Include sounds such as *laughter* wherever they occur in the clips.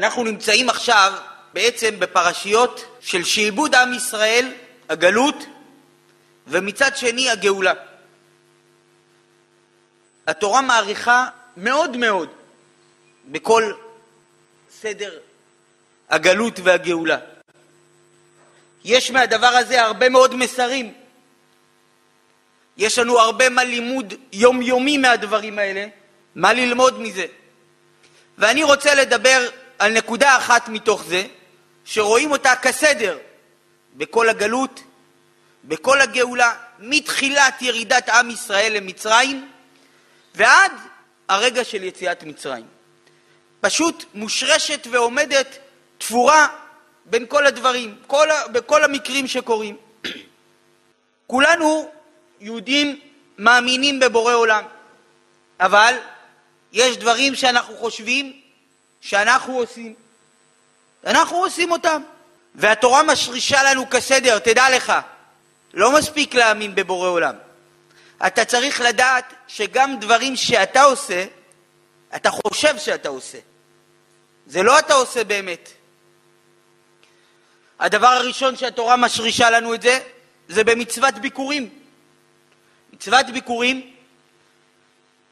אנחנו נמצאים עכשיו בעצם בפרשיות של שעבוד עם ישראל, הגלות, ומצד שני הגאולה. התורה מעריכה מאוד מאוד בכל סדר הגלות והגאולה. יש מהדבר הזה הרבה מאוד מסרים. יש לנו הרבה מה לימוד יומיומי מהדברים האלה, מה ללמוד מזה. ואני רוצה לדבר על נקודה אחת מתוך זה, שרואים אותה כסדר בכל הגלות, בכל הגאולה, מתחילת ירידת עם ישראל למצרים ועד הרגע של יציאת מצרים. פשוט מושרשת ועומדת תפורה בין כל הדברים, כל, בכל המקרים שקורים. *coughs* כולנו יהודים מאמינים בבורא עולם, אבל יש דברים שאנחנו חושבים שאנחנו עושים. אנחנו עושים אותם. והתורה משרישה לנו כסדר, תדע לך, לא מספיק להאמין בבורא עולם. אתה צריך לדעת שגם דברים שאתה עושה, אתה חושב שאתה עושה. זה לא אתה עושה באמת. הדבר הראשון שהתורה משרישה לנו את זה, זה במצוות ביקורים. מצוות ביקורים,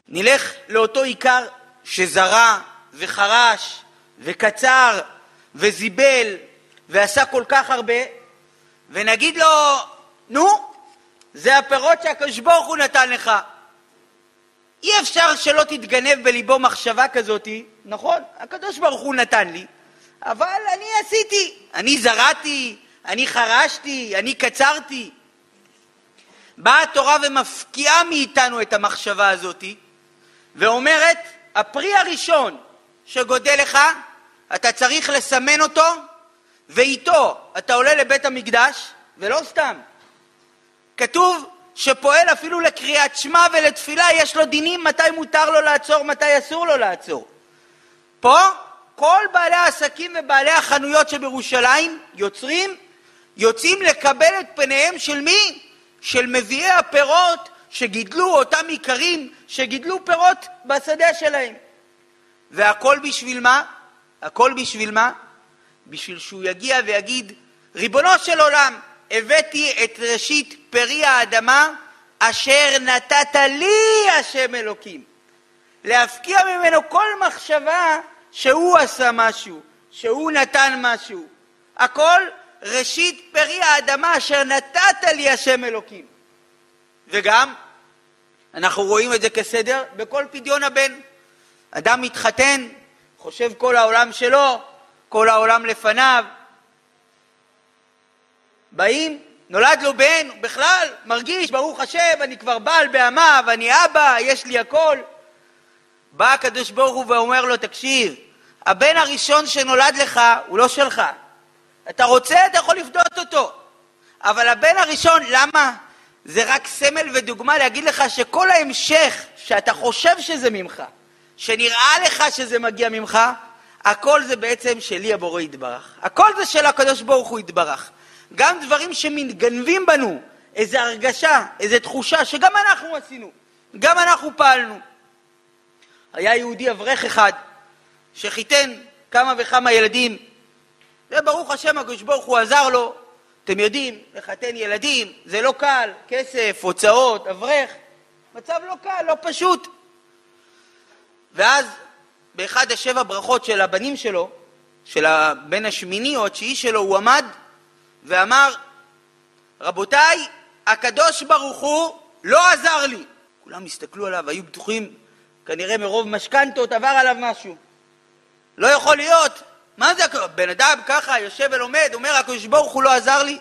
נלך לאותו עיקר שזרע וחרש וקצר וזיבל ועשה כל כך הרבה, ונגיד לו, נו, זה הפירות שהקדוש ברוך הוא נתן לך. אי אפשר שלא תתגנב בליבו מחשבה כזאת, נכון, הקדוש ברוך הוא נתן לי, אבל אני עשיתי, אני זרעתי, אני חרשתי, אני קצרתי. באה התורה ומפקיעה מאיתנו את המחשבה הזאת ואומרת, הפרי הראשון שגודל לך, אתה צריך לסמן אותו ואיתו אתה עולה לבית המקדש, ולא סתם. כתוב שפועל אפילו לקריאת שמע ולתפילה, יש לו דינים מתי מותר לו לעצור, מתי אסור לו לעצור. פה כל בעלי העסקים ובעלי החנויות שבירושלים, יוצרים, יוצאים לקבל את פניהם של מי? של מביאי הפירות שגידלו אותם איכרים, שגידלו פירות בשדה שלהם. והכל בשביל מה? הכל בשביל מה? בשביל שהוא יגיע ויגיד, ריבונו של עולם, הבאתי את ראשית פרי האדמה אשר נתת לי השם אלוקים. להפקיע ממנו כל מחשבה שהוא עשה משהו, שהוא נתן משהו. הכל ראשית פרי האדמה אשר נתת לי השם אלוקים. וגם, אנחנו רואים את זה כסדר בכל פדיון הבן. אדם מתחתן, חושב כל העולם שלו, כל העולם לפניו. באים, נולד לו בן, בכלל מרגיש, ברוך השם, אני כבר בעל בעמיו, אני אבא, יש לי הכל. בא הקדוש ברוך הוא ואומר לו, תקשיב, הבן הראשון שנולד לך הוא לא שלך. אתה רוצה, אתה יכול לפדות אותו. אבל הבן הראשון, למה? זה רק סמל ודוגמה להגיד לך שכל ההמשך שאתה חושב שזה ממך, שנראה לך שזה מגיע ממך, הכל זה בעצם שלי הבורא יתברך. הכל זה של הקדוש ברוך הוא יתברך. גם דברים שמתגנבים בנו, איזו הרגשה, איזו תחושה, שגם אנחנו עשינו, גם אנחנו פעלנו. היה יהודי אברך אחד שחיתן כמה וכמה ילדים, וברוך השם הקדוש ברוך הוא עזר לו. אתם יודעים, לחתן ילדים זה לא קל, כסף, הוצאות, אברך, מצב לא קל, לא פשוט. ואז באחד השבע ברכות של הבנים שלו, של הבן השמיני או התשיעי שלו, הוא עמד ואמר, רבותיי, הקדוש ברוך הוא לא עזר לי. כולם הסתכלו עליו, היו בטוחים, כנראה מרוב משכנתות עבר עליו משהו. לא יכול להיות. מה זה, בן אדם ככה יושב ולומד, אומר, הקדוש ברוך הוא לא עזר לי?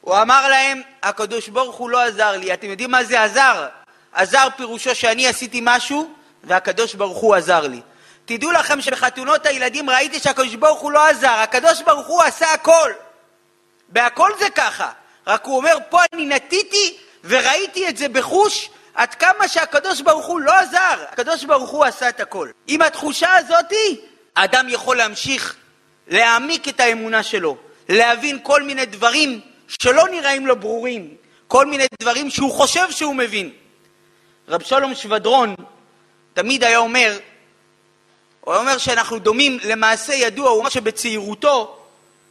הוא אמר להם, הקדוש ברוך הוא לא עזר לי. אתם יודעים מה זה עזר? עזר פירושו שאני עשיתי משהו והקדוש ברוך הוא עזר לי. תדעו לכם שבחתונות הילדים ראיתי שהקדוש ברוך הוא לא עזר, הקדוש ברוך הוא עשה הכל. בהכל זה ככה. רק הוא אומר, פה אני נטיתי וראיתי את זה בחוש עד כמה שהקדוש ברוך הוא לא עזר, הקדוש ברוך הוא עשה את הכל. עם התחושה הזאתי, האדם יכול להמשיך להעמיק את האמונה שלו, להבין כל מיני דברים שלא נראים לו ברורים, כל מיני דברים שהוא חושב שהוא מבין. רב שלום שבדרון תמיד היה אומר, הוא אומר שאנחנו דומים למעשה ידוע, הוא אומר שבצעירותו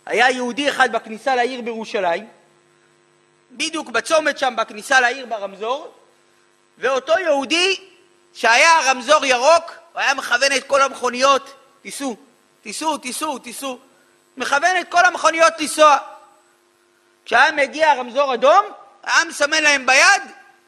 היה יהודי אחד בכניסה לעיר בירושלים, בדיוק בצומת שם בכניסה לעיר ברמזור, ואותו יהודי שהיה רמזור ירוק, הוא היה מכוון את כל המכוניות, תיסעו, תיסעו, תיסעו, תיסעו, מכוון את כל המכוניות לנסוע. כשהיה מגיע רמזור אדום, היה מסמן להם ביד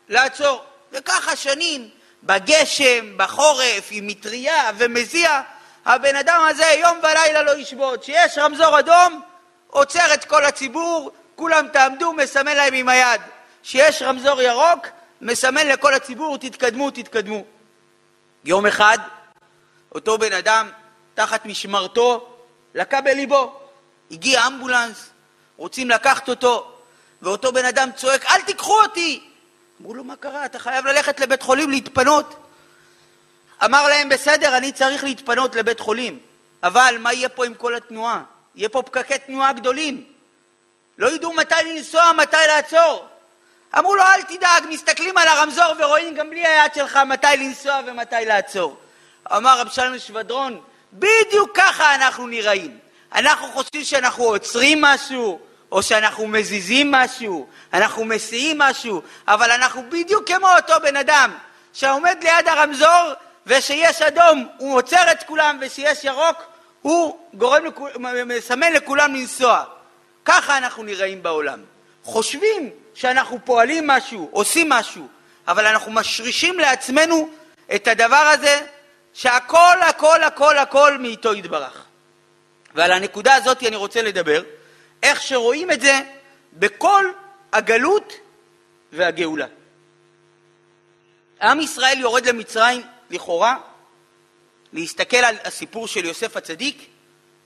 לעצור. וככה שנים, בגשם, בחורף, עם מטריה ומזיע, הבן אדם הזה יום ולילה לא ישבות. כשיש רמזור אדום, עוצר את כל הציבור, כולם תעמדו, מסמן להם עם היד. כשיש רמזור ירוק, מסמן לכל הציבור, תתקדמו, תתקדמו. יום אחד, אותו בן אדם, תחת משמרתו, לקה בליבו. הגיע אמבולנס, רוצים לקחת אותו, ואותו בן אדם צועק, אל תיקחו אותי! אמרו לו, מה קרה? אתה חייב ללכת לבית חולים להתפנות. אמר להם, בסדר, אני צריך להתפנות לבית חולים, אבל מה יהיה פה עם כל התנועה? יהיה פה פקקי תנועה גדולים. לא ידעו מתי לנסוע, מתי לעצור. אמרו לו, אל תדאג, מסתכלים על הרמזור ורואים גם בלי היד שלך מתי לנסוע ומתי לעצור. אמר רב שלום שבדרון, בדיוק ככה אנחנו נראים. אנחנו חושבים שאנחנו עוצרים משהו, או שאנחנו מזיזים משהו, אנחנו מסיעים משהו, אבל אנחנו בדיוק כמו אותו בן אדם שעומד ליד הרמזור ושיש אדום הוא עוצר את כולם ושיש ירוק הוא גורם, מסמן לכולם לנסוע. ככה אנחנו נראים בעולם. חושבים שאנחנו פועלים משהו, עושים משהו, אבל אנחנו משרישים לעצמנו את הדבר הזה שהכל, הכל, הכל, הכל מאיתו יתברך. ועל הנקודה הזאת אני רוצה לדבר, איך שרואים את זה בכל הגלות והגאולה. עם ישראל יורד למצרים, לכאורה, להסתכל על הסיפור של יוסף הצדיק,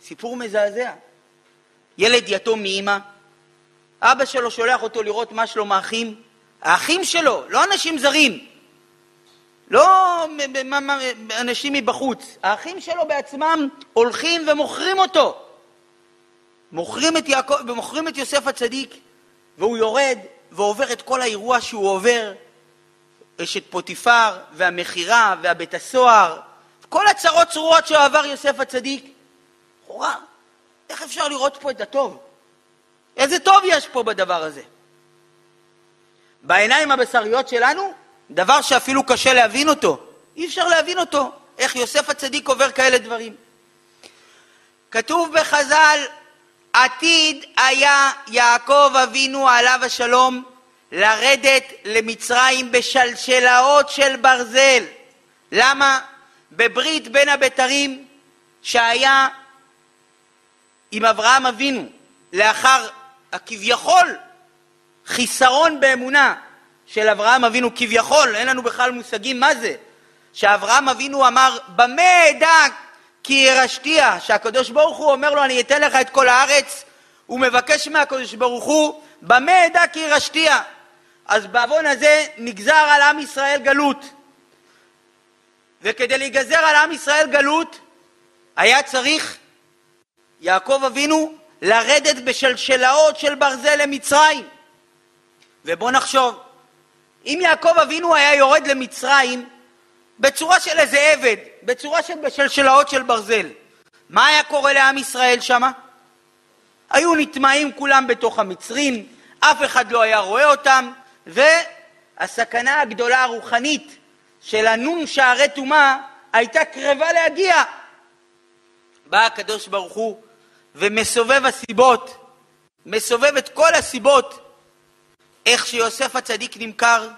סיפור מזעזע. ילד יתום מאימא, אבא שלו שולח אותו לראות מה שלום האחים, האחים שלו, לא אנשים זרים, לא אנשים מבחוץ, האחים שלו בעצמם הולכים ומוכרים אותו. מוכרים את, יעקב, ומוכרים את יוסף הצדיק, והוא יורד ועובר את כל האירוע שהוא עובר, אשת פוטיפר, והמכירה, והבית הסוהר, כל הצרות צרורות שעבר יוסף הצדיק. לכאורה, איך אפשר לראות פה את הטוב? איזה טוב יש פה בדבר הזה? בעיניים הבשריות שלנו, דבר שאפילו קשה להבין אותו. אי אפשר להבין אותו, איך יוסף הצדיק עובר כאלה דברים. כתוב בחז"ל, עתיד היה יעקב אבינו עליו השלום לרדת למצרים בשלשלאות של ברזל. למה? בברית בין הבתרים שהיה עם אברהם אבינו לאחר הכביכול חיסרון באמונה של אברהם אבינו כביכול, אין לנו בכלל מושגים מה זה, שאברהם אבינו אמר במה אדע כי ירשתיה, שהקדוש ברוך הוא אומר לו אני אתן לך את כל הארץ, הוא מבקש מהקדוש ברוך הוא במה אדע כי ירשתיה. אז בעוון הזה נגזר על עם ישראל גלות. וכדי להיגזר על עם ישראל גלות, היה צריך יעקב אבינו לרדת בשלשלאות של ברזל למצרים. ובואו נחשוב, אם יעקב אבינו היה יורד למצרים בצורה של איזה עבד, בצורה של בשלשלאות של ברזל, מה היה קורה לעם ישראל שמה? היו נטמעים כולם בתוך המצרים, אף אחד לא היה רואה אותם, והסכנה הגדולה הרוחנית של הנון שערי טומאה הייתה קרבה להגיע. בא הקדוש ברוך הוא ומסובב הסיבות, מסובב את כל הסיבות, איך שיוסף הצדיק נמכר,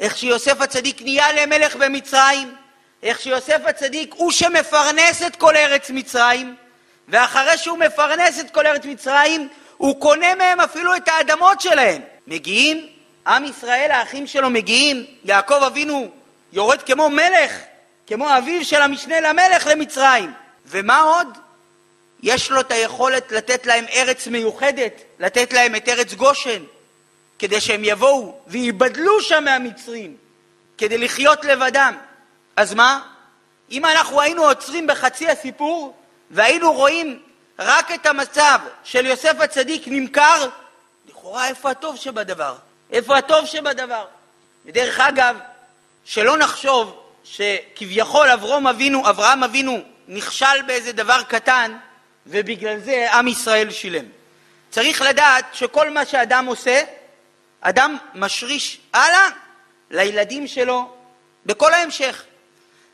איך שיוסף הצדיק נהיה למלך במצרים, איך שיוסף הצדיק הוא שמפרנס את כל ארץ מצרים, ואחרי שהוא מפרנס את כל ארץ מצרים, הוא קונה מהם אפילו את האדמות שלהם. מגיעים, עם ישראל, האחים שלו מגיעים, יעקב אבינו יורד כמו מלך, כמו אביו של המשנה למלך למצרים. ומה עוד? יש לו את היכולת לתת להם ארץ מיוחדת, לתת להם את ארץ גושן, כדי שהם יבואו וייבדלו שם מהמצרים, כדי לחיות לבדם. אז מה? אם אנחנו היינו עוצרים בחצי הסיפור והיינו רואים רק את המצב של יוסף הצדיק נמכר, לכאורה איפה הטוב שבדבר? איפה הטוב שבדבר? ודרך אגב, שלא נחשוב שכביכול אברהם אבינו, אברהם אבינו נכשל באיזה דבר קטן, ובגלל זה עם ישראל שילם. צריך לדעת שכל מה שאדם עושה, אדם משריש הלאה לילדים שלו בכל ההמשך.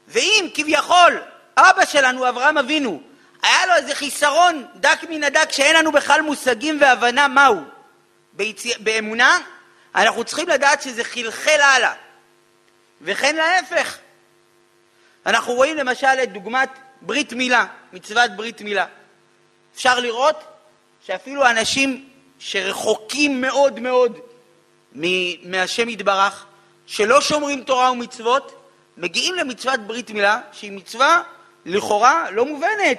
ואם כביכול אבא שלנו, אברהם אבינו, היה לו איזה חיסרון דק מן הדק שאין לנו בכלל מושגים והבנה מהו ביצ... באמונה, אנחנו צריכים לדעת שזה חלחל הלאה. וכן להפך. אנחנו רואים למשל את דוגמת ברית מילה, מצוות ברית מילה. אפשר לראות שאפילו אנשים שרחוקים מאוד מאוד מהשם יתברך, שלא שומרים תורה ומצוות, מגיעים למצוות ברית מילה, שהיא מצווה לכאורה לא מובנת.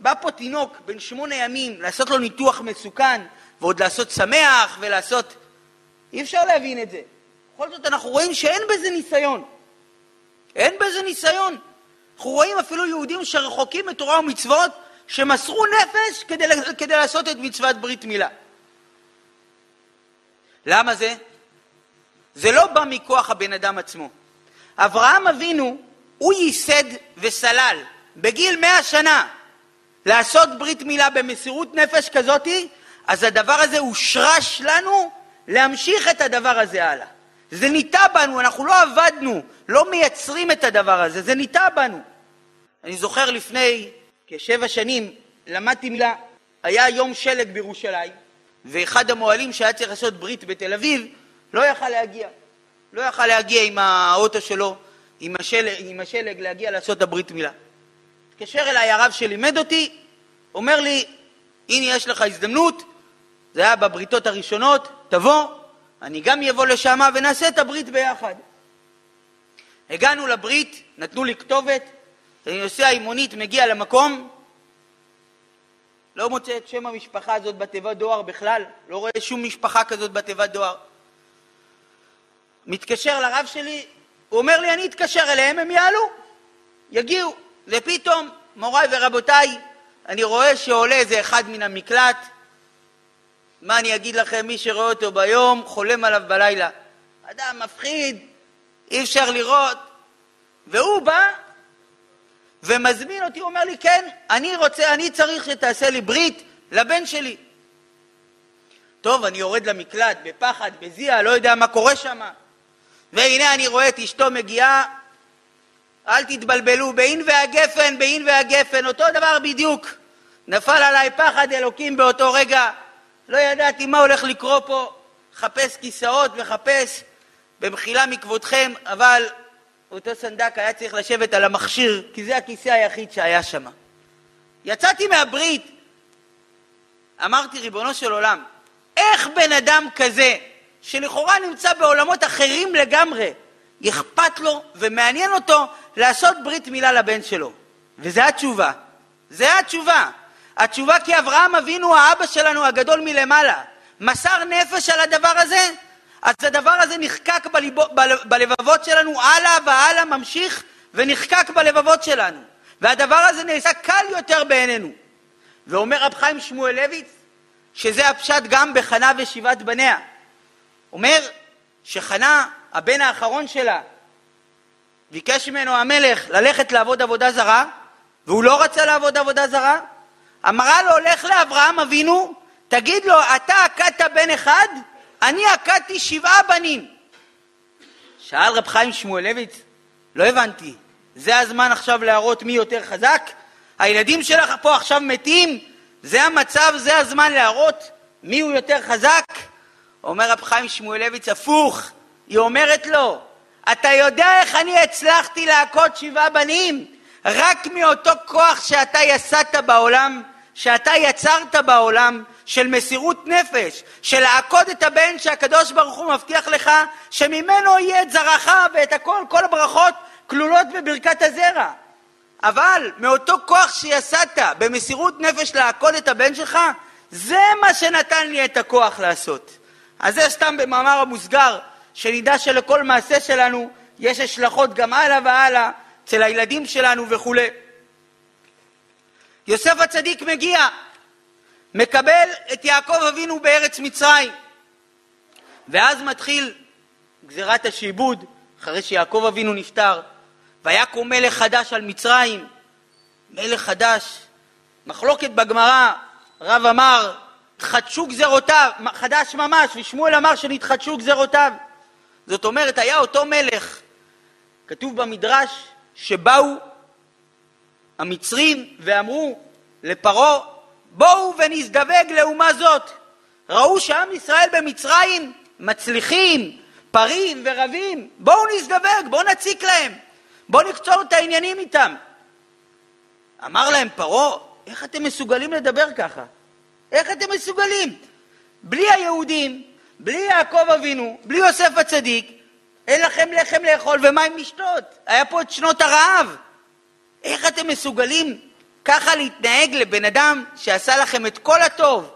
בא פה תינוק בן שמונה ימים לעשות לו ניתוח מסוכן, ועוד לעשות שמח ולעשות... אי אפשר להבין את זה. בכל זאת אנחנו רואים שאין בזה ניסיון. אין בזה ניסיון. אנחנו רואים אפילו יהודים שרחוקים מתורה ומצוות, שמסרו נפש כדי, כדי לעשות את מצוות ברית מילה. למה זה? זה לא בא מכוח הבן אדם עצמו. אברהם אבינו, הוא ייסד וסלל בגיל מאה שנה לעשות ברית מילה במסירות נפש כזאתי, אז הדבר הזה הושרש לנו להמשיך את הדבר הזה הלאה. זה ניטע בנו, אנחנו לא עבדנו, לא מייצרים את הדבר הזה, זה ניטע בנו. אני זוכר לפני כשבע שנים למדתי מילה, היה יום שלג בירושלים, ואחד המוהלים שהיה צריך לעשות ברית בתל אביב לא יכל להגיע. לא יכל להגיע עם האוטו שלו, עם השלג, עם השלג להגיע לעשות את הברית מילה. התקשר אליי הרב שלימד אותי, אומר לי, הנה יש לך הזדמנות, זה היה בבריתות הראשונות, תבוא, אני גם אבוא לשם ונעשה את הברית ביחד. הגענו לברית, נתנו לי כתובת, אני נוסע עם מונית, מגיע למקום, לא מוצא את שם המשפחה הזאת בתיבת דואר בכלל, לא רואה שום משפחה כזאת בתיבת דואר. מתקשר לרב שלי, הוא אומר לי, אני אתקשר אליהם, הם יעלו, יגיעו. ופתאום, מוריי ורבותיי, אני רואה שעולה איזה אחד מן המקלט, מה אני אגיד לכם, מי שרואה אותו ביום, חולם עליו בלילה. אדם מפחיד, אי אפשר לראות. והוא בא ומזמין אותי, הוא אומר לי, כן, אני רוצה, אני צריך שתעשה לי ברית לבן שלי. טוב, אני יורד למקלט בפחד, בזיע, לא יודע מה קורה שם. והנה אני רואה את אשתו מגיעה, אל תתבלבלו, בעין והגפן, בעין והגפן, אותו דבר בדיוק. נפל עליי פחד אלוקים באותו רגע, לא ידעתי מה הולך לקרות פה, חפש כיסאות וחפש במחילה מכבודכם, אבל אותו סנדק היה צריך לשבת על המכשיר, כי זה הכיסא היחיד שהיה שם. יצאתי מהברית, אמרתי, ריבונו של עולם, איך בן אדם כזה, שלכאורה נמצא בעולמות אחרים לגמרי, אכפת לו ומעניין אותו לעשות ברית מילה לבן שלו? וזו התשובה. זו התשובה. התשובה כי אברהם אבינו, האבא שלנו הגדול מלמעלה, מסר נפש על הדבר הזה, אז הדבר הזה נחקק בליבו, בלבבות שלנו הלאה והלאה, ממשיך ונחקק בלבבות שלנו. והדבר הזה נעשה קל יותר בעינינו. ואומר רב חיים שמואלביץ, שזה הפשט גם בחנה ושבעת בניה. אומר שחנה, הבן האחרון שלה, ביקש ממנו המלך ללכת לעבוד עבודה זרה, והוא לא רצה לעבוד עבודה זרה, אמרה לו, לך לאברהם אבינו, תגיד לו, אתה הכת בן אחד, אני הכתי שבעה בנים. שאל רב חיים שמואלביץ, לא הבנתי, זה הזמן עכשיו להראות מי יותר חזק? הילדים שלך פה עכשיו מתים? זה המצב, זה הזמן להראות מי הוא יותר חזק? אומר רב חיים שמואלביץ, הפוך, היא אומרת לו, אתה יודע איך אני הצלחתי להכות שבעה בנים? רק מאותו כוח שאתה יסדת בעולם, שאתה יצרת בעולם, של מסירות נפש, של לעקוד את הבן שהקדוש ברוך הוא מבטיח לך שממנו יהיה את זרעך ואת הכל, כל הברכות כלולות בברכת הזרע. אבל מאותו כוח שיסדת במסירות נפש לעקוד את הבן שלך, זה מה שנתן לי את הכוח לעשות. אז זה סתם במאמר המוסגר, שנדע שלכל מעשה שלנו יש השלכות גם הלאה והלאה אצל הילדים שלנו וכולי. יוסף הצדיק מגיע, מקבל את יעקב אבינו בארץ מצרים, ואז מתחיל גזירת השעבוד, אחרי שיעקב אבינו נפטר, ויקום מלך חדש על מצרים, מלך חדש, מחלוקת בגמרא, רב אמר, התחדשו גזרותיו, חדש ממש, ושמואל אמר שנתחדשו גזרותיו. זאת אומרת, היה אותו מלך, כתוב במדרש, שבאו המצרים ואמרו לפרעה, בואו ונזדווג לאומה זאת. ראו שעם ישראל במצרים מצליחים, פרים ורבים, בואו נזדווג, בואו נציק להם, בואו נקצור את העניינים איתם. אמר להם פרעה, איך אתם מסוגלים לדבר ככה? איך אתם מסוגלים? בלי היהודים, בלי יעקב אבינו, בלי יוסף הצדיק, אין לכם לחם לאכול ומים לשתות. היה פה את שנות הרעב. איך אתם מסוגלים ככה להתנהג לבן אדם שעשה לכם את כל הטוב,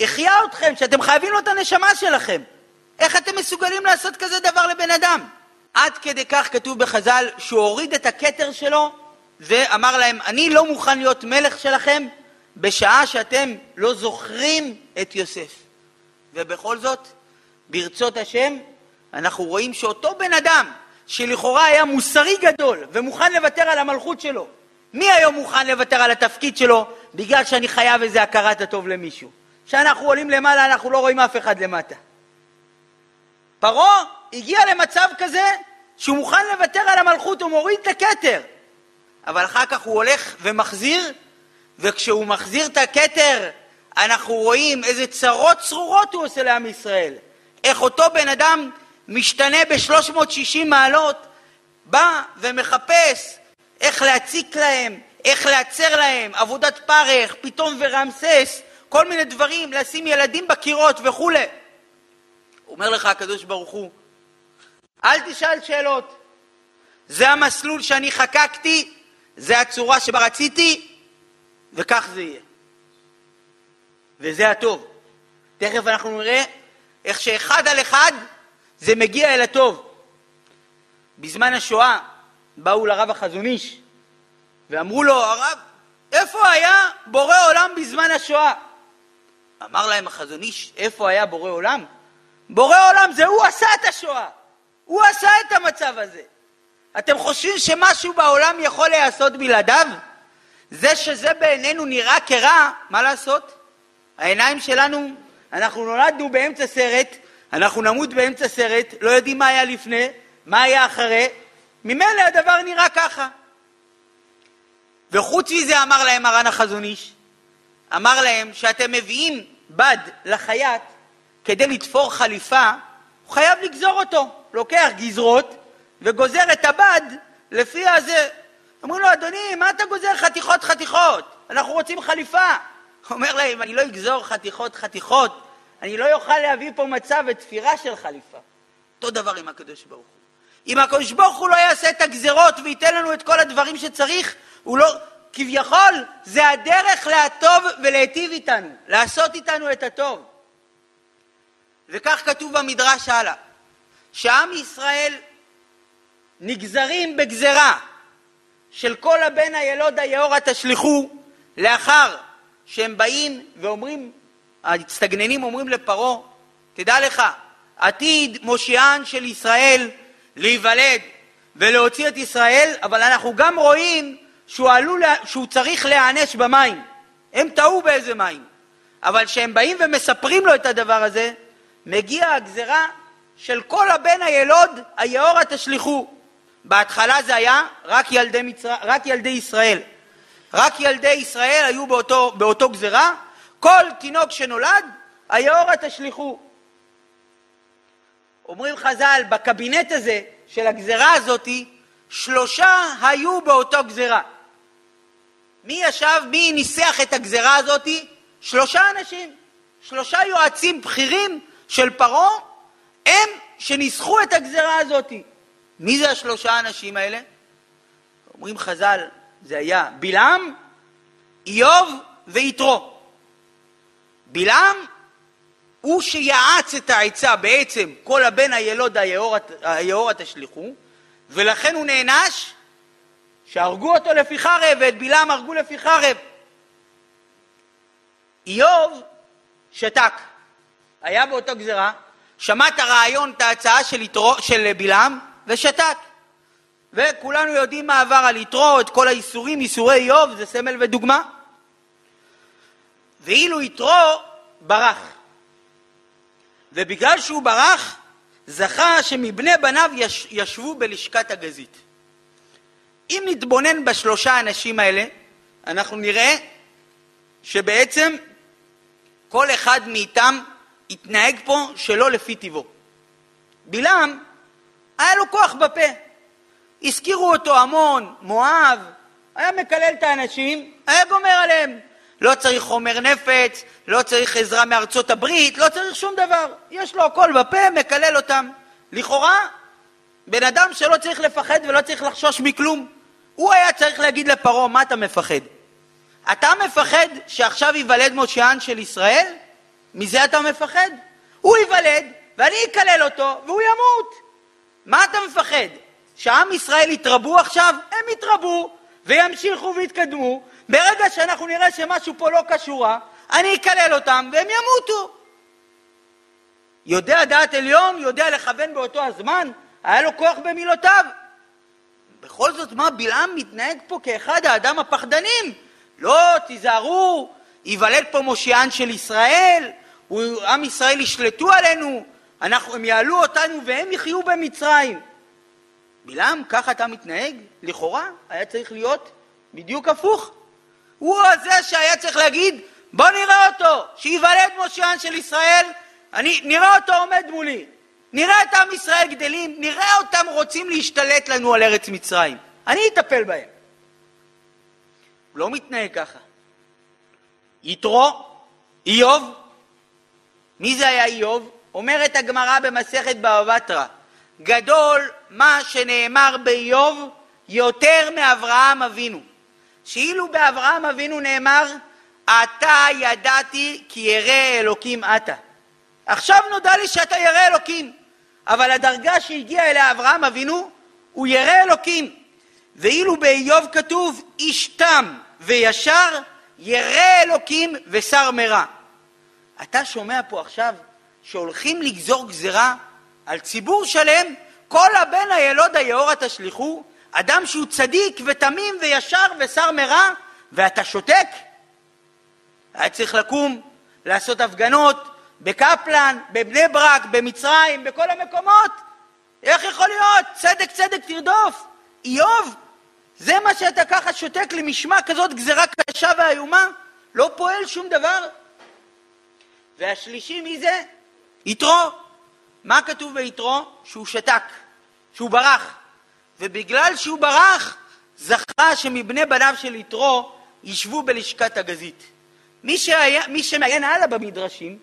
החיה אתכם, שאתם חייבים לו את הנשמה שלכם? איך אתם מסוגלים לעשות כזה דבר לבן אדם? עד כדי כך כתוב בחז"ל שהוא הוריד את הכתר שלו ואמר להם, אני לא מוכן להיות מלך שלכם בשעה שאתם לא זוכרים את יוסף. ובכל זאת, ברצות השם, אנחנו רואים שאותו בן אדם, שלכאורה היה מוסרי גדול ומוכן לוותר על המלכות שלו, מי היום מוכן לוותר על התפקיד שלו בגלל שאני חייב איזה הכרת הטוב למישהו? כשאנחנו עולים למעלה אנחנו לא רואים אף אחד למטה. פרעה הגיע למצב כזה שהוא מוכן לוותר על המלכות, הוא מוריד את הכתר. אבל אחר כך הוא הולך ומחזיר, וכשהוא מחזיר את הכתר, אנחנו רואים איזה צרות צרורות הוא עושה לעם ישראל. איך אותו בן אדם משתנה ב-360 מעלות, בא ומחפש איך להציק להם, איך להצר להם, עבודת פרך, פתאום ורמסס, כל מיני דברים, לשים ילדים בקירות וכולי. אומר לך הקדוש ברוך הוא, אל תשאל שאלות. זה המסלול שאני חקקתי, זה הצורה שבה רציתי, וכך זה יהיה. וזה הטוב. תכף אנחנו נראה איך שאחד על אחד זה מגיע אל הטוב. בזמן השואה באו לרב החזון איש ואמרו לו, הרב, איפה היה בורא עולם בזמן השואה? אמר להם החזון איש, איפה היה בורא עולם? בורא עולם זה הוא עשה את השואה, הוא עשה את המצב הזה. אתם חושבים שמשהו בעולם יכול להיעשות בלעדיו? זה שזה בעינינו נראה כרע, מה לעשות? העיניים שלנו, אנחנו נולדנו באמצע סרט, אנחנו נמות באמצע סרט, לא יודעים מה היה לפני, מה היה אחרי, ממילא הדבר נראה ככה. וחוץ מזה אמר להם מרן החזון איש, אמר להם שאתם מביאים בד לחייט כדי לתפור חליפה, הוא חייב לגזור אותו. לוקח גזרות וגוזר את הבד לפי הזה. אומרים לו, אדוני, מה אתה גוזר חתיכות חתיכות? אנחנו רוצים חליפה. *laughs* אומר להם, אני לא אגזור חתיכות חתיכות, אני לא אוכל להביא פה מצב ותפירה של חליפה. אותו דבר עם הקדוש ברוך הוא. אם הקדוש ברוך הוא לא יעשה את הגזרות וייתן לנו את כל הדברים שצריך, הוא לא, כביכול זה הדרך להטוב ולהיטיב איתנו, לעשות איתנו את הטוב. וכך כתוב במדרש הלאה, שעם ישראל נגזרים בגזרה של כל הבן הילוד היאורה תשליכו לאחר שהם באים ואומרים, הצטגננים אומרים לפרעה, תדע לך, עתיד מושיען של ישראל להיוולד ולהוציא את ישראל, אבל אנחנו גם רואים שהוא, עלול, שהוא צריך להיענש במים. הם טעו באיזה מים. אבל כשהם באים ומספרים לו את הדבר הזה, מגיעה הגזרה של כל הבן הילוד היאורה תשליכו. בהתחלה זה היה רק ילדי, מצר... רק ילדי ישראל. רק ילדי ישראל היו באותו, באותו גזרה, כל תינוק שנולד, היאורה תשליכו. אומרים חז"ל, בקבינט הזה של הגזרה הזאתי, שלושה היו באותו גזרה. מי ישב, מי ניסח את הגזרה הזאתי? שלושה אנשים, שלושה יועצים בכירים של פרעה, הם שניסחו את הגזרה הזאתי. מי זה השלושה האנשים האלה? אומרים חז"ל, זה היה בלעם, איוב ויתרו. בלעם הוא שיעץ את העצה בעצם כל הבן הילוד היאורה תשליכו ולכן הוא נענש שהרגו אותו לפי חרב ואת בלעם הרגו לפי חרב. איוב שתק, היה באותו גזרה, שמע את הרעיון, את ההצעה של, יתרו, של בלעם ושתק. וכולנו יודעים מה עבר על יתרו, את כל האיסורים, איסורי איוב, זה סמל ודוגמה. ואילו יתרו ברח. ובגלל שהוא ברח, זכה שמבני בניו יש, ישבו בלשכת הגזית. אם נתבונן בשלושה האנשים האלה, אנחנו נראה שבעצם כל אחד מאיתם התנהג פה שלא לפי טיבו. בלעם, היה לו כוח בפה. הזכירו אותו המון, מואב, היה מקלל את האנשים, היה גומר עליהם. לא צריך חומר נפץ, לא צריך עזרה מארצות הברית, לא צריך שום דבר. יש לו הכל בפה, מקלל אותם. לכאורה, בן אדם שלא צריך לפחד ולא צריך לחשוש מכלום. הוא היה צריך להגיד לפרעה, מה אתה מפחד? אתה מפחד שעכשיו ייוולד מושיען של ישראל? מזה אתה מפחד? הוא ייוולד, ואני אקלל אותו, והוא ימות. מה אתה מפחד? שעם ישראל יתרבו עכשיו? הם יתרבו, וימשיכו ויתקדמו. ברגע שאנחנו נראה שמשהו פה לא קשורה, אני אקלל אותם, והם ימותו. יודע דעת עליון, יודע לכוון באותו הזמן, היה לו כוח במילותיו. בכל זאת, מה, בלעם מתנהג פה כאחד האדם הפחדנים? לא, תיזהרו, ייוולד פה מושיען של ישראל, עם ישראל ישלטו עלינו, אנחנו, הם יעלו אותנו והם יחיו במצרים. בלעם, ככה אתה מתנהג? לכאורה היה צריך להיות בדיוק הפוך. הוא הזה שהיה צריך להגיד, בוא נראה אותו, שייוולד מושיען של ישראל, אני, נראה אותו עומד מולי, נראה את עם ישראל גדלים, נראה אותם רוצים להשתלט לנו על ארץ מצרים. אני אטפל בהם. הוא לא מתנהג ככה. יתרו, איוב, מי זה היה איוב? אומרת הגמרא במסכת בבא בתרא, גדול מה שנאמר באיוב יותר מאברהם אבינו. שאילו באברהם אבינו נאמר, אתה ידעתי כי ירא אלוקים אתה. עכשיו נודע לי שאתה ירא אלוקים. אבל הדרגה שהגיע אליה אברהם אבינו, הוא ירא אלוקים. ואילו באיוב כתוב, איש תם וישר, ירא אלוקים ושר מרע. אתה שומע פה עכשיו שהולכים לגזור גזרה על ציבור שלם, כל הבן הילוד היאורה תשליכו, אדם שהוא צדיק ותמים וישר ושר מרע, ואתה שותק? היה צריך לקום, לעשות הפגנות, בקפלן, בבני ברק, במצרים, בכל המקומות. איך יכול להיות? צדק צדק תרדוף. איוב, זה מה שאתה ככה שותק למשמע כזאת גזרה קשה ואיומה? לא פועל שום דבר. והשלישי מי זה? יתרו. מה כתוב ביתרו? שהוא שתק, שהוא ברח. ובגלל שהוא ברח, זכה שמבני בניו של יתרו ישבו בלשכת הגזית. מי, שהיה, מי שמעיין הלאה במדרשים,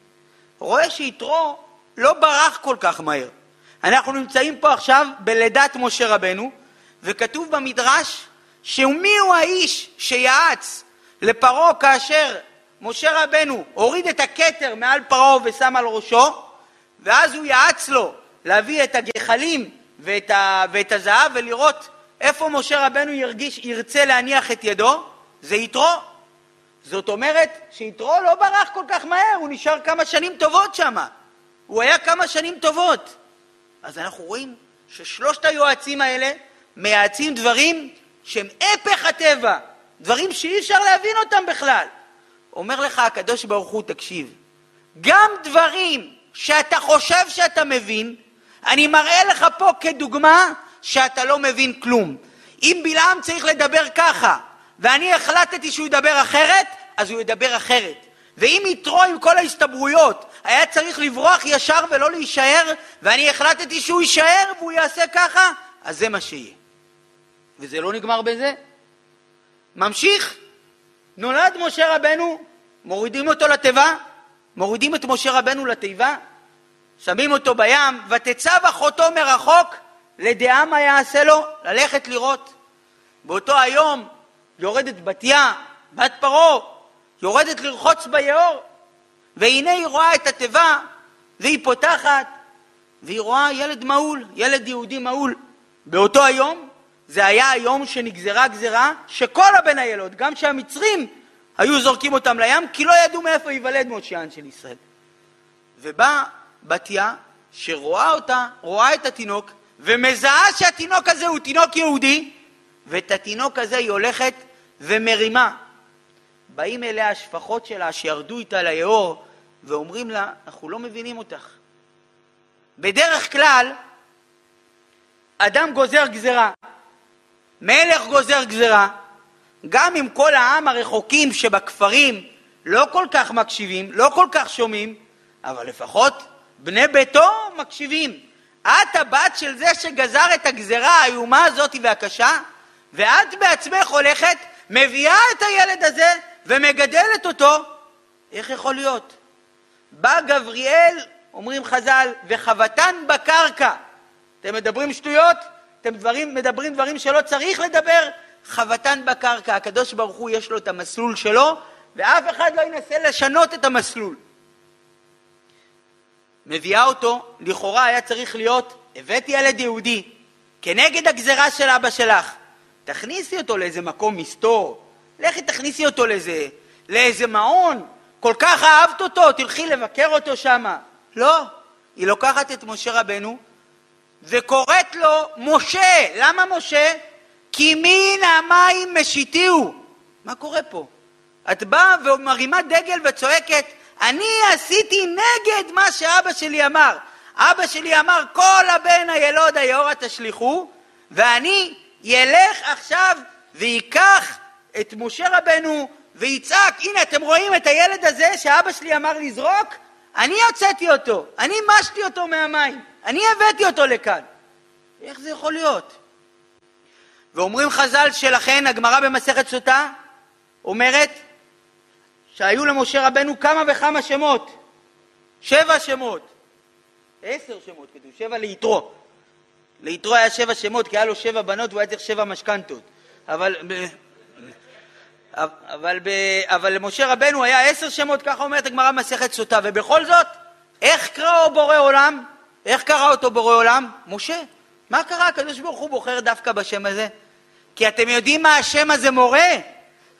רואה שיתרו לא ברח כל כך מהר. אנחנו נמצאים פה עכשיו בלידת משה רבנו, וכתוב במדרש שמי הוא האיש שיעץ לפרעה כאשר משה רבנו הוריד את הכתר מעל פרעה ושם על ראשו, ואז הוא יעץ לו להביא את הגחלים ואת, ה, ואת הזהב ולראות איפה משה רבנו ירגיש, ירצה להניח את ידו, זה יתרו. זאת אומרת שיתרו לא ברח כל כך מהר, הוא נשאר כמה שנים טובות שם. הוא היה כמה שנים טובות. אז אנחנו רואים ששלושת היועצים האלה מייעצים דברים שהם הפך הטבע, דברים שאי אפשר להבין אותם בכלל. אומר לך הקדוש ברוך הוא, תקשיב, גם דברים שאתה חושב שאתה מבין, אני מראה לך פה כדוגמה שאתה לא מבין כלום. אם בלעם צריך לדבר ככה, ואני החלטתי שהוא ידבר אחרת, אז הוא ידבר אחרת. ואם יתרו עם כל ההסתברויות היה צריך לברוח ישר ולא להישאר, ואני החלטתי שהוא יישאר והוא יעשה ככה, אז זה מה שיהיה. וזה לא נגמר בזה. ממשיך, נולד משה רבנו, מורידים אותו לתיבה, מורידים את משה רבנו לתיבה, שמים אותו בים, ותצב אחותו מרחוק, לדעה מה יעשה לו? ללכת לראות. באותו היום יורדת בתיה, בת פרעה, יורדת לרחוץ ביאור, והנה היא רואה את התיבה, והיא פותחת, והיא רואה ילד מעול, ילד יהודי מעול. באותו היום, זה היה היום שנגזרה גזרה שכל הבן הילוד, גם שהמצרים היו זורקים אותם לים, כי לא ידעו מאיפה ייוולד מושיען של ישראל. ובאה בתיה, שרואה אותה, רואה את התינוק, ומזהה שהתינוק הזה הוא תינוק יהודי, ואת התינוק הזה היא הולכת ומרימה. באים אליה השפחות שלה שירדו איתה ליאור ואומרים לה, אנחנו לא מבינים אותך. בדרך כלל, אדם גוזר גזרה, מלך גוזר גזרה, גם אם כל העם הרחוקים שבכפרים לא כל כך מקשיבים, לא כל כך שומעים, אבל לפחות בני ביתו מקשיבים. את הבת של זה שגזר את הגזרה האיומה הזאת והקשה, ואת בעצמך הולכת, מביאה את הילד הזה ומגדלת אותו. איך יכול להיות? בא גבריאל, אומרים חז"ל, וחבטן בקרקע. אתם מדברים שטויות? אתם דברים, מדברים דברים שלא צריך לדבר? חבטן בקרקע. הקדוש ברוך הוא יש לו את המסלול שלו, ואף אחד לא ינסה לשנות את המסלול. מביאה אותו, לכאורה היה צריך להיות, הבאתי ילד יהודי, כנגד הגזרה של אבא שלך. תכניסי אותו לאיזה מקום מסתור, לכי תכניסי אותו לאיזה, לאיזה מעון, כל כך אהבת אותו, תלכי לבקר אותו שמה. לא, היא לוקחת את משה רבנו וקוראת לו משה. למה משה? כי מן המים משיתיהו. מה קורה פה? את באה ומרימה דגל וצועקת, אני עשיתי נגד מה שאבא שלי אמר. אבא שלי אמר, כל הבן הילוד היאורה תשליכו, ואני ילך עכשיו וייקח את משה רבנו ויצעק, הנה אתם רואים את הילד הזה שאבא שלי אמר לזרוק? אני הוצאתי אותו, אני משתי אותו מהמים, אני הבאתי אותו לכאן. איך זה יכול להיות? ואומרים חז"ל שלכן, הגמרא במסכת סוטה אומרת שהיו למשה רבנו כמה וכמה שמות, שבע שמות, עשר שמות כתוב, שבע ליתרו. ליתרו היה שבע שמות כי היה לו שבע בנות והוא היה צריך שבע משכנתות. אבל, אבל, אבל למשה רבנו היה עשר שמות, ככה אומרת הגמרא במסכת סוטה, ובכל זאת, איך קראו בורא עולם? איך קרא אותו בורא עולם? משה. מה קרה? הקדוש ברוך הוא בוחר דווקא בשם הזה? כי אתם יודעים מה השם הזה מורה?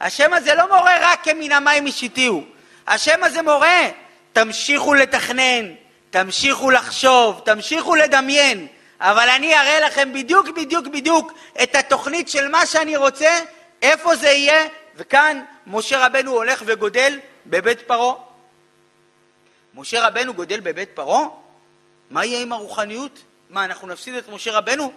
השם הזה לא מורה רק כמן המים משיתיהו. השם הזה מורה, תמשיכו לתכנן, תמשיכו לחשוב, תמשיכו לדמיין, אבל אני אראה לכם בדיוק בדיוק בדיוק את התוכנית של מה שאני רוצה, איפה זה יהיה, וכאן משה רבנו הולך וגודל בבית פרעה. משה רבנו גודל בבית פרעה? מה יהיה עם הרוחניות? מה, אנחנו נפסיד את משה רבנו?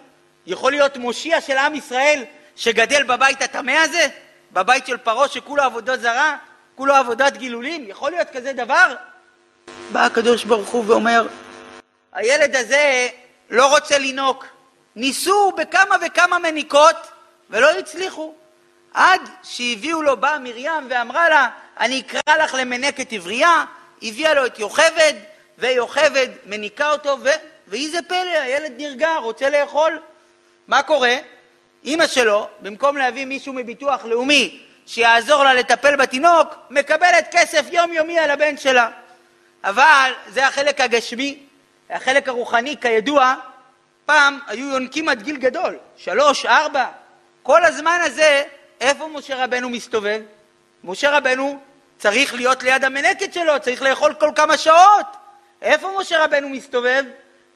יכול להיות מושיע של עם ישראל שגדל בבית הטמא הזה? בבית של פרעה שכולו עבודה זרה? כולו עבודת גילולים? יכול להיות כזה דבר? בא הקדוש ברוך הוא ואומר, הילד הזה לא רוצה לינוק. ניסו בכמה וכמה מניקות ולא הצליחו. עד שהביאו לו, באה מרים ואמרה לה, אני אקרא לך למנקת עברייה, הביאה לו את יוכבד, ויוכבד מניקה אותו, ו... ואי זה פלא, הילד נרגע, רוצה לאכול. מה קורה? אימא שלו, במקום להביא מישהו מביטוח לאומי שיעזור לה לטפל בתינוק, מקבלת כסף יומיומי על הבן שלה. אבל זה החלק הגשמי. החלק הרוחני, כידוע, פעם היו יונקים עד גיל גדול, שלוש, ארבע. כל הזמן הזה, איפה משה רבנו מסתובב? משה רבנו צריך להיות ליד המנקת שלו, צריך לאכול כל כמה שעות. איפה משה רבנו מסתובב?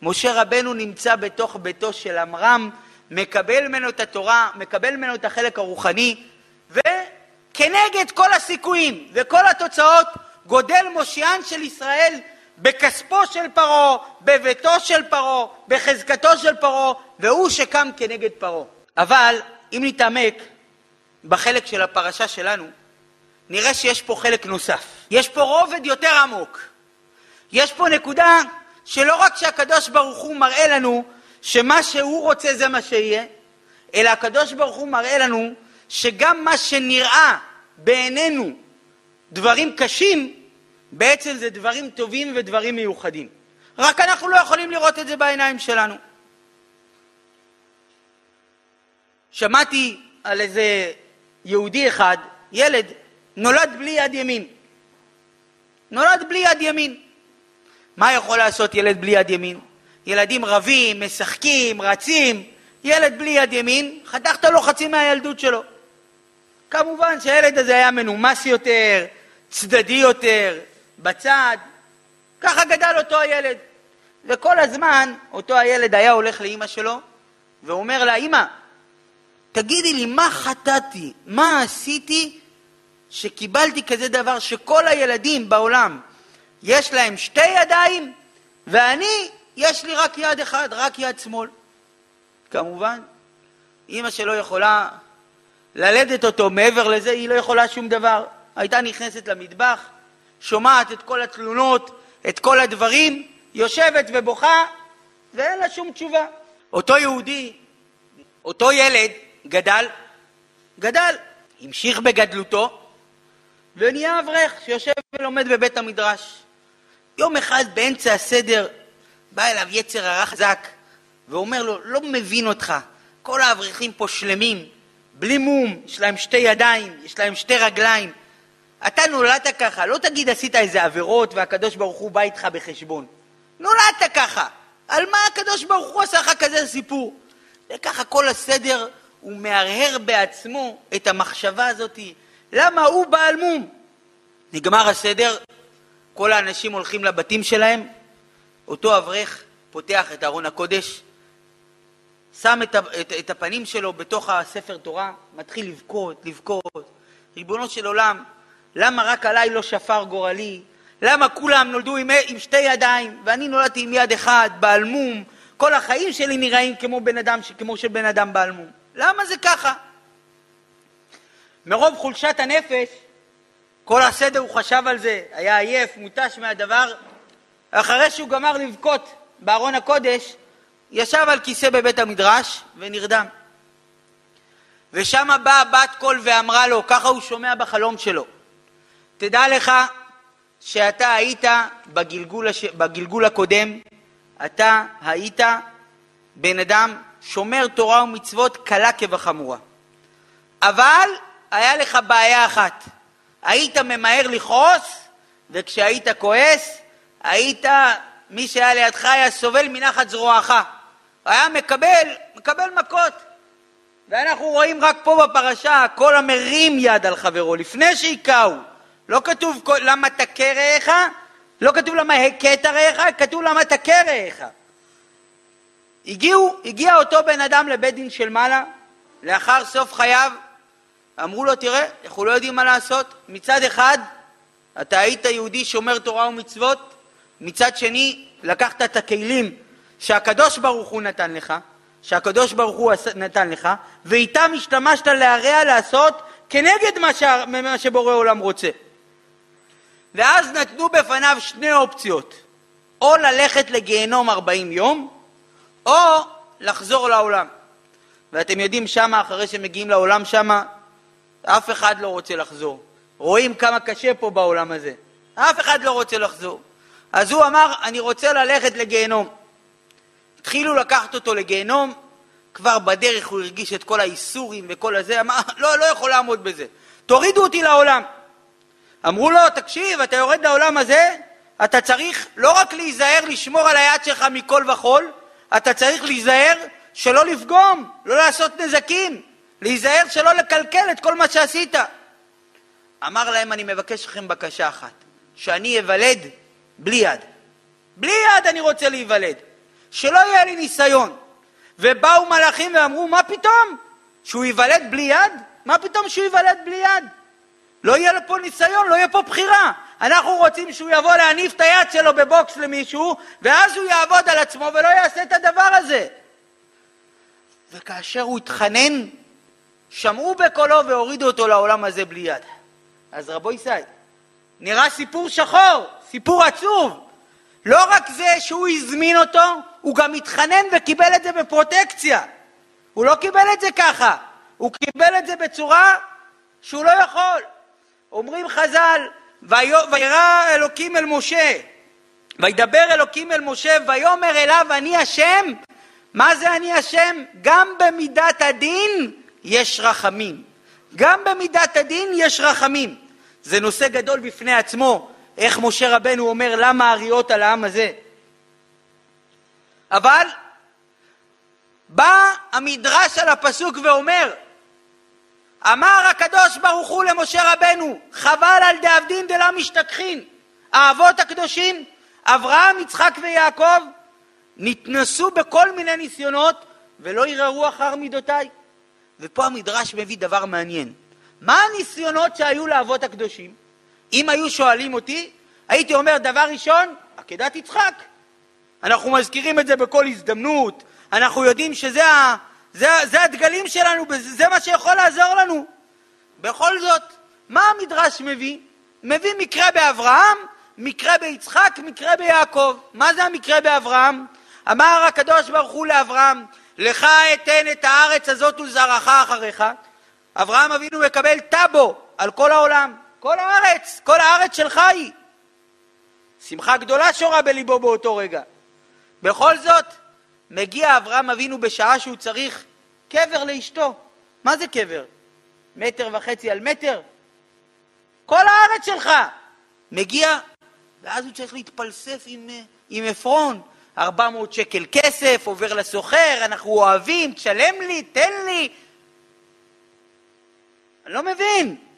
משה רבנו נמצא בתוך ביתו של עמרם, מקבל ממנו את התורה, מקבל ממנו את החלק הרוחני, וכנגד כל הסיכויים וכל התוצאות, גודל מושיען של ישראל בכספו של פרעה, בביתו של פרעה, בחזקתו של פרעה, והוא שקם כנגד פרעה. אבל אם נתעמק בחלק של הפרשה שלנו, נראה שיש פה חלק נוסף. יש פה רובד יותר עמוק. יש פה נקודה שלא רק שהקדוש ברוך הוא מראה לנו שמה שהוא רוצה זה מה שיהיה, אלא הקדוש ברוך הוא מראה לנו שגם מה שנראה בעינינו דברים קשים, בעצם זה דברים טובים ודברים מיוחדים. רק אנחנו לא יכולים לראות את זה בעיניים שלנו. שמעתי על איזה יהודי אחד, ילד, נולד בלי יד ימין. נולד בלי יד ימין. מה יכול לעשות ילד בלי יד ימין? ילדים רבים, משחקים, רצים. ילד בלי יד ימין, חתכת לו חצי מהילדות שלו. כמובן שהילד הזה היה מנומס יותר, צדדי יותר, בצד. ככה גדל אותו הילד. וכל הזמן אותו הילד היה הולך לאימא שלו ואומר לה, אימא, תגידי לי, מה חטאתי? מה עשיתי שקיבלתי כזה דבר שכל הילדים בעולם יש להם שתי ידיים ואני, יש לי רק יד אחד, רק יד שמאל. כמובן, אימא שלא יכולה ללדת אותו, מעבר לזה היא לא יכולה שום דבר. הייתה נכנסת למטבח, שומעת את כל התלונות, את כל הדברים, יושבת ובוכה, ואין לה שום תשובה. אותו יהודי, אותו ילד, גדל, גדל, המשיך בגדלותו, ונהיה אברך שיושב ולומד בבית המדרש. יום אחד באמצע הסדר בא אליו יצר הרע חזק ואומר לו, לא מבין אותך, כל האברכים פה שלמים, בלי מום, יש להם שתי ידיים, יש להם שתי רגליים. אתה נולדת ככה, לא תגיד עשית איזה עבירות והקדוש ברוך הוא בא איתך בחשבון. נולדת ככה. על מה הקדוש ברוך הוא עשה לך כזה סיפור? וככה כל הסדר הוא מהרהר בעצמו את המחשבה הזאת, למה הוא בעל מום? נגמר הסדר, כל האנשים הולכים לבתים שלהם, אותו אברך פותח את ארון הקודש, שם את, את, את הפנים שלו בתוך הספר תורה, מתחיל לבכות, לבכות. ריבונו של עולם, למה רק עליי לא שפר גורלי? למה כולם נולדו עם, עם שתי ידיים ואני נולדתי עם יד אחד, בעל מום? כל החיים שלי נראים כמו, בן אדם, כמו של בן אדם בעל מום. למה זה ככה? מרוב חולשת הנפש, כל הסדר הוא חשב על זה, היה עייף, מותש מהדבר. אחרי שהוא גמר לבכות בארון הקודש, ישב על כיסא בבית המדרש ונרדם. ושם באה בת קול ואמרה לו, ככה הוא שומע בחלום שלו, תדע לך שאתה היית בגלגול, הש... בגלגול הקודם, אתה היית בן אדם שומר תורה ומצוות קלה כבחמורה. אבל היה לך בעיה אחת, היית ממהר לכעוס, וכשהיית כועס, היית, מי שהיה לידך היה סובל מנחת זרועך. היה מקבל, מקבל מכות. ואנחנו רואים רק פה בפרשה, כל המרים יד על חברו, לפני שהיכהו. לא כתוב למה תכה רעך, לא כתוב למה הכית רעך, כתוב למה תכה רעך. הגיעו, הגיע אותו בן אדם לבית דין של מעלה, לאחר סוף חייו, אמרו לו, תראה, אנחנו לא יודעים מה לעשות. מצד אחד, אתה היית יהודי שומר תורה ומצוות, מצד שני, לקחת את הכלים שהקדוש ברוך הוא נתן לך, שהקדוש ברוך הוא נתן לך, ואיתם השתמשת להרע לעשות כנגד מה, ש... מה שבורא עולם רוצה. ואז נתנו בפניו שני אופציות, או ללכת לגיהנום 40 יום, או לחזור לעולם. ואתם יודעים שמה, אחרי שמגיעים לעולם שמה, אף אחד לא רוצה לחזור. רואים כמה קשה פה בעולם הזה. אף אחד לא רוצה לחזור. אז הוא אמר, אני רוצה ללכת לגיהנום. התחילו לקחת אותו לגיהנום, כבר בדרך הוא הרגיש את כל האיסורים וכל הזה, אמר, לא, לא יכול לעמוד בזה. תורידו אותי לעולם. אמרו לו, תקשיב, אתה יורד לעולם הזה, אתה צריך לא רק להיזהר לשמור על היד שלך מכל וכול, אתה צריך להיזהר שלא לפגום, לא לעשות נזקים, להיזהר שלא לקלקל את כל מה שעשית. אמר להם, אני מבקש לכם בקשה אחת, שאני אוולד בלי יד. בלי יד אני רוצה להיוולד. שלא יהיה לי ניסיון. ובאו מלאכים ואמרו, מה פתאום? שהוא ייוולד בלי יד? מה פתאום שהוא ייוולד בלי יד? לא יהיה לו פה ניסיון, לא יהיה פה בחירה. אנחנו רוצים שהוא יבוא להניף את היד שלו בבוקס למישהו, ואז הוא יעבוד על עצמו ולא יעשה את הדבר הזה. וכאשר הוא התחנן, שמעו בקולו והורידו אותו לעולם הזה בלי יד. אז רבו ישי, נראה סיפור שחור, סיפור עצוב. לא רק זה שהוא הזמין אותו, הוא גם התחנן וקיבל את זה בפרוטקציה. הוא לא קיבל את זה ככה, הוא קיבל את זה בצורה שהוא לא יכול. אומרים חז"ל, וירא אלוקים אל משה, וידבר אלוקים אל משה, ויאמר אליו אני השם. מה זה אני השם? גם במידת הדין יש רחמים. גם במידת הדין יש רחמים. זה נושא גדול בפני עצמו, איך משה רבנו אומר למה הריעות על העם הזה. אבל בא המדרש על הפסוק ואומר, אמר הקדוש ברוך הוא למשה רבנו, חבל על דאבדין דלה משתכחין. האבות הקדושים, אברהם, יצחק ויעקב, נתנסו בכל מיני ניסיונות ולא ירערו אחר מידותיי. ופה המדרש מביא דבר מעניין. מה הניסיונות שהיו לאבות הקדושים? אם היו שואלים אותי, הייתי אומר, דבר ראשון, עקדת יצחק. אנחנו מזכירים את זה בכל הזדמנות, אנחנו יודעים שזה ה, זה, זה הדגלים שלנו, זה מה שיכול לעזור לנו. בכל זאת, מה המדרש מביא? מביא מקרה באברהם, מקרה ביצחק, מקרה ביעקב. מה זה המקרה באברהם? אמר הקדוש ברוך הוא לאברהם, לך אתן את הארץ הזאת ולזרעך אחריך. אברהם אבינו מקבל טאבו על כל העולם. כל הארץ, כל הארץ שלך היא. שמחה גדולה שורה בליבו באותו רגע. בכל זאת, מגיע אברהם אבינו בשעה שהוא צריך קבר לאשתו. מה זה קבר? מטר וחצי על מטר? כל הארץ שלך. מגיע, ואז הוא צריך להתפלסף עם, עם עפרון. 400 שקל כסף, עובר לסוחר, אנחנו אוהבים, תשלם לי, תן לי. אני לא מבין.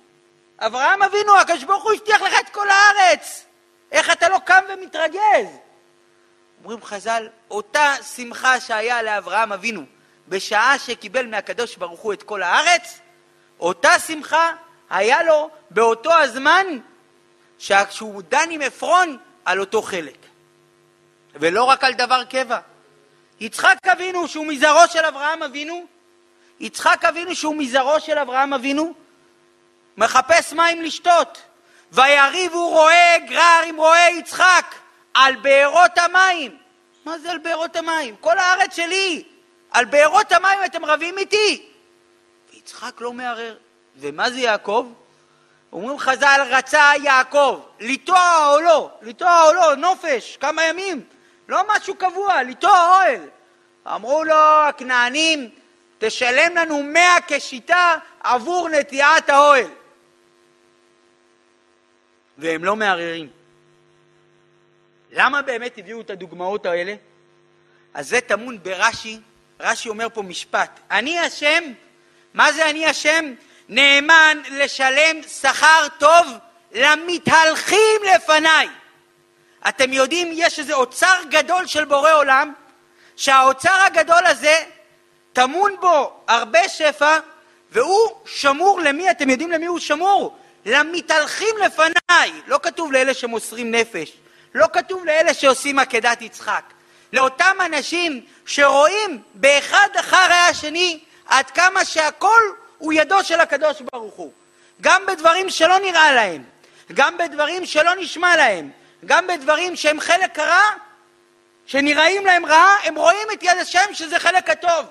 אברהם אבינו, הקדוש ברוך הוא הבטיח לך את כל הארץ. איך אתה לא קם ומתרגז? אומרים חז"ל, אותה שמחה שהיה לאברהם אבינו בשעה שקיבל מהקדוש ברוך הוא את כל הארץ, אותה שמחה היה לו באותו הזמן שהוא דן עם עפרון על אותו חלק. ולא רק על דבר קבע. יצחק אבינו שהוא מזרעו של אברהם אבינו, יצחק אבינו שהוא מזרעו של אברהם אבינו, מחפש מים לשתות. ויריבו רועה גרר עם רועה יצחק על בארות המים. מה זה על בארות המים? כל הארץ שלי. על בארות המים אתם רבים איתי. ויצחק לא מערער. ומה זה יעקב? אומרים חז"ל, רצה יעקב לטוע או לא, לטוע או לא, נופש, כמה ימים. לא משהו קבוע, לטוע אוהל. אמרו לו הכנענים, תשלם לנו מאה כשיטה עבור נטיעת האוהל. והם לא מערערים. למה באמת הביאו את הדוגמאות האלה? אז זה טמון ברש"י, רש"י אומר פה משפט, אני השם, מה זה אני השם? נאמן לשלם שכר טוב למתהלכים לפניי. אתם יודעים, יש איזה אוצר גדול של בורא עולם, שהאוצר הגדול הזה, טמון בו הרבה שפע, והוא שמור למי? אתם יודעים למי הוא שמור? למתהלכים לפניי. לא כתוב לאלה שמוסרים נפש, לא כתוב לאלה שעושים עקדת יצחק. לאותם אנשים שרואים באחד אחרי השני עד כמה שהכל הוא ידו של הקדוש ברוך הוא. גם בדברים שלא נראה להם, גם בדברים שלא נשמע להם, גם בדברים שהם חלק רע, שנראים להם רע, הם רואים את יד השם שזה חלק הטוב.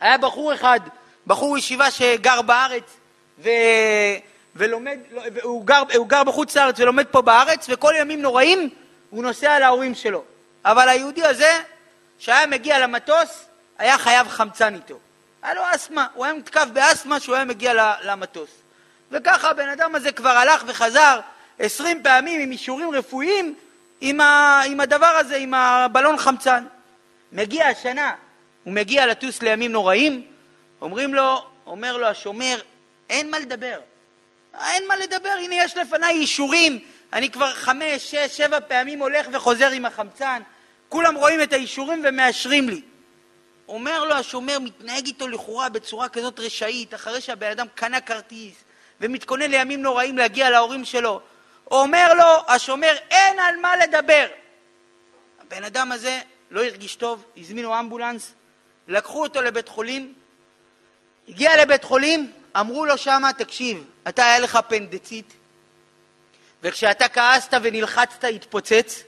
היה בחור אחד, בחור ישיבה שגר בארץ ו... ולומד, לא, הוא גר, גר בחוץ לארץ ולומד פה בארץ, וכל ימים נוראים הוא נוסע להורים שלו. אבל היהודי הזה, שהיה מגיע למטוס, היה חייב חמצן איתו. היה לו אסתמה, הוא היה מותקף באסתמה שהוא היה מגיע למטוס. וככה הבן אדם הזה כבר הלך וחזר עשרים פעמים עם אישורים רפואיים עם, ה, עם הדבר הזה, עם הבלון חמצן. מגיע השנה, הוא מגיע לטוס לימים נוראים, אומרים לו, אומר לו השומר, אין מה לדבר. אין מה לדבר, הנה יש לפניי אישורים, אני כבר חמש, שש, שבע פעמים הולך וחוזר עם החמצן, כולם רואים את האישורים ומאשרים לי. אומר לו השומר, מתנהג איתו לכאורה בצורה כזאת רשאית, אחרי שהבן אדם קנה כרטיס ומתכונן לימים נוראים להגיע להורים שלו. אומר לו השומר, אין על מה לדבר. הבן אדם הזה לא הרגיש טוב, הזמינו אמבולנס, לקחו אותו לבית חולים, הגיע לבית חולים, אמרו לו שמה, תקשיב, אתה היה לך פנדצית, וכשאתה כעסת ונלחצת התפוצץ,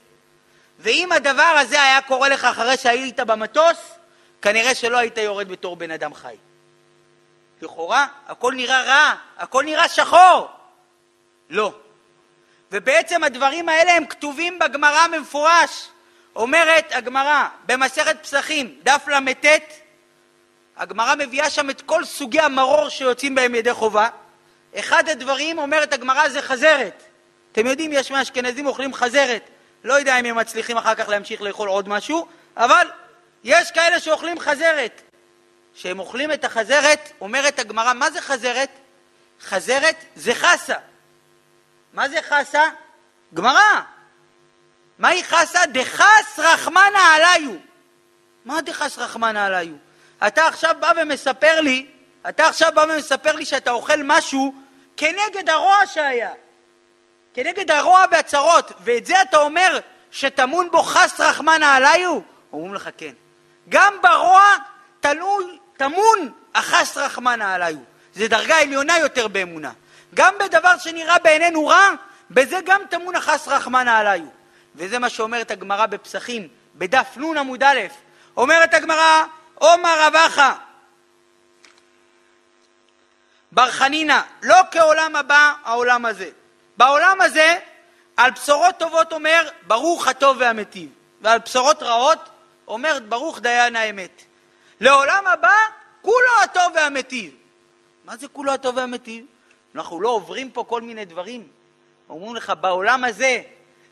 ואם הדבר הזה היה קורה לך אחרי שהיית במטוס, כנראה שלא היית יורד בתור בן אדם חי. לכאורה, הכל נראה רע, הכל נראה שחור. לא. ובעצם הדברים האלה הם כתובים בגמרא במפורש. אומרת הגמרא במסכת פסחים, דף ל"ט, הגמרא מביאה שם את כל סוגי המרור שיוצאים בהם ידי חובה. אחד הדברים, אומרת הגמרא, זה חזרת. אתם יודעים, יש מהאשכנזים אוכלים חזרת. לא יודע אם הם מצליחים אחר כך להמשיך לאכול עוד משהו, אבל יש כאלה שאוכלים חזרת. כשהם אוכלים את החזרת, אומרת הגמרא, מה זה חזרת? חזרת זה חסה. מה זה חסה? גמרא. מהי חסה? דחס רחמנא עליו. מה דחס רחמנא עליו? אתה עכשיו בא ומספר לי, אתה עכשיו בא ומספר לי שאתה אוכל משהו כנגד הרוע שהיה, כנגד הרוע והצרות, ואת זה אתה אומר שטמון בו חס רחמנא עליו? אומרים לך כן. גם ברוע תלוי, טמון החס רחמנא עליו. זה דרגה עליונה יותר באמונה. גם בדבר שנראה בעינינו רע, בזה גם טמון החס רחמנא עליו. וזה מה שאומרת הגמרא בפסחים, בדף נ עמוד א', אומרת הגמרא, עומר רבחה, בר חנינא, לא כעולם הבא, העולם הזה. בעולם הזה, על בשורות טובות אומר, ברוך הטוב והמיטיב, ועל בשורות רעות אומר, ברוך דיין האמת. לעולם הבא, כולו הטוב והמיטיב. מה זה כולו הטוב והמיטיב? אנחנו לא עוברים פה כל מיני דברים. אומרים לך, בעולם הזה,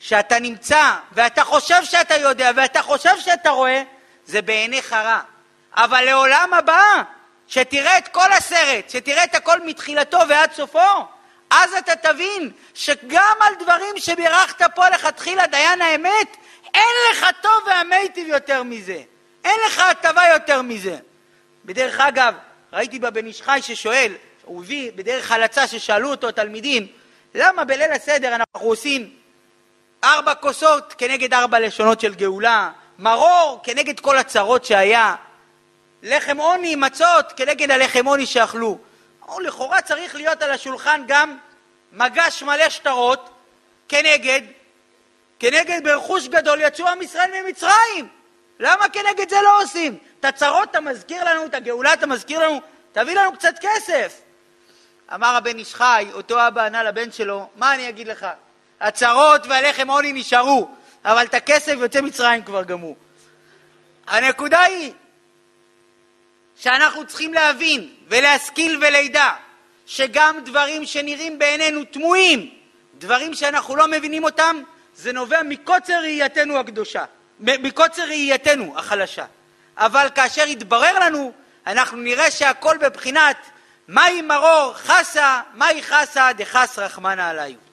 שאתה נמצא, ואתה חושב שאתה יודע, ואתה חושב שאתה רואה, זה בעיניך רע. אבל לעולם הבא, שתראה את כל הסרט, שתראה את הכל מתחילתו ועד סופו, אז אתה תבין שגם על דברים שבירכת פה לכתחילה דיין האמת, אין לך טוב והמיטיב יותר מזה. אין לך הטבה יותר מזה. בדרך אגב, ראיתי בבן איש חי ששואל, הוא הביא בדרך הלצה ששאלו אותו תלמידים, למה בליל הסדר אנחנו עושים ארבע כוסות כנגד ארבע לשונות של גאולה, מרור כנגד כל הצרות שהיה, לחם עוני, מצות כנגד הלחם עוני שאכלו. או לכאורה צריך להיות על השולחן גם מגש מלא שטרות כנגד, כנגד ברכוש גדול יצאו עם ישראל ממצרים. למה כנגד זה לא עושים? את הצרות אתה מזכיר לנו, את הגאולה אתה מזכיר לנו, תביא לנו קצת כסף. אמר הבן איש חי, אותו אבא ענה לבן שלו, מה אני אגיד לך? הצרות והלחם עוני נשארו, אבל את הכסף יוצא מצרים כבר גמרו. הנקודה היא שאנחנו צריכים להבין ולהשכיל ולידע שגם דברים שנראים בעינינו תמוהים, דברים שאנחנו לא מבינים אותם, זה נובע מקוצר ראייתנו הקדושה, מקוצר ראייתנו החלשה. אבל כאשר יתברר לנו, אנחנו נראה שהכל בבחינת מהי מרור חסה, מהי חסה דחס רחמנא עליו.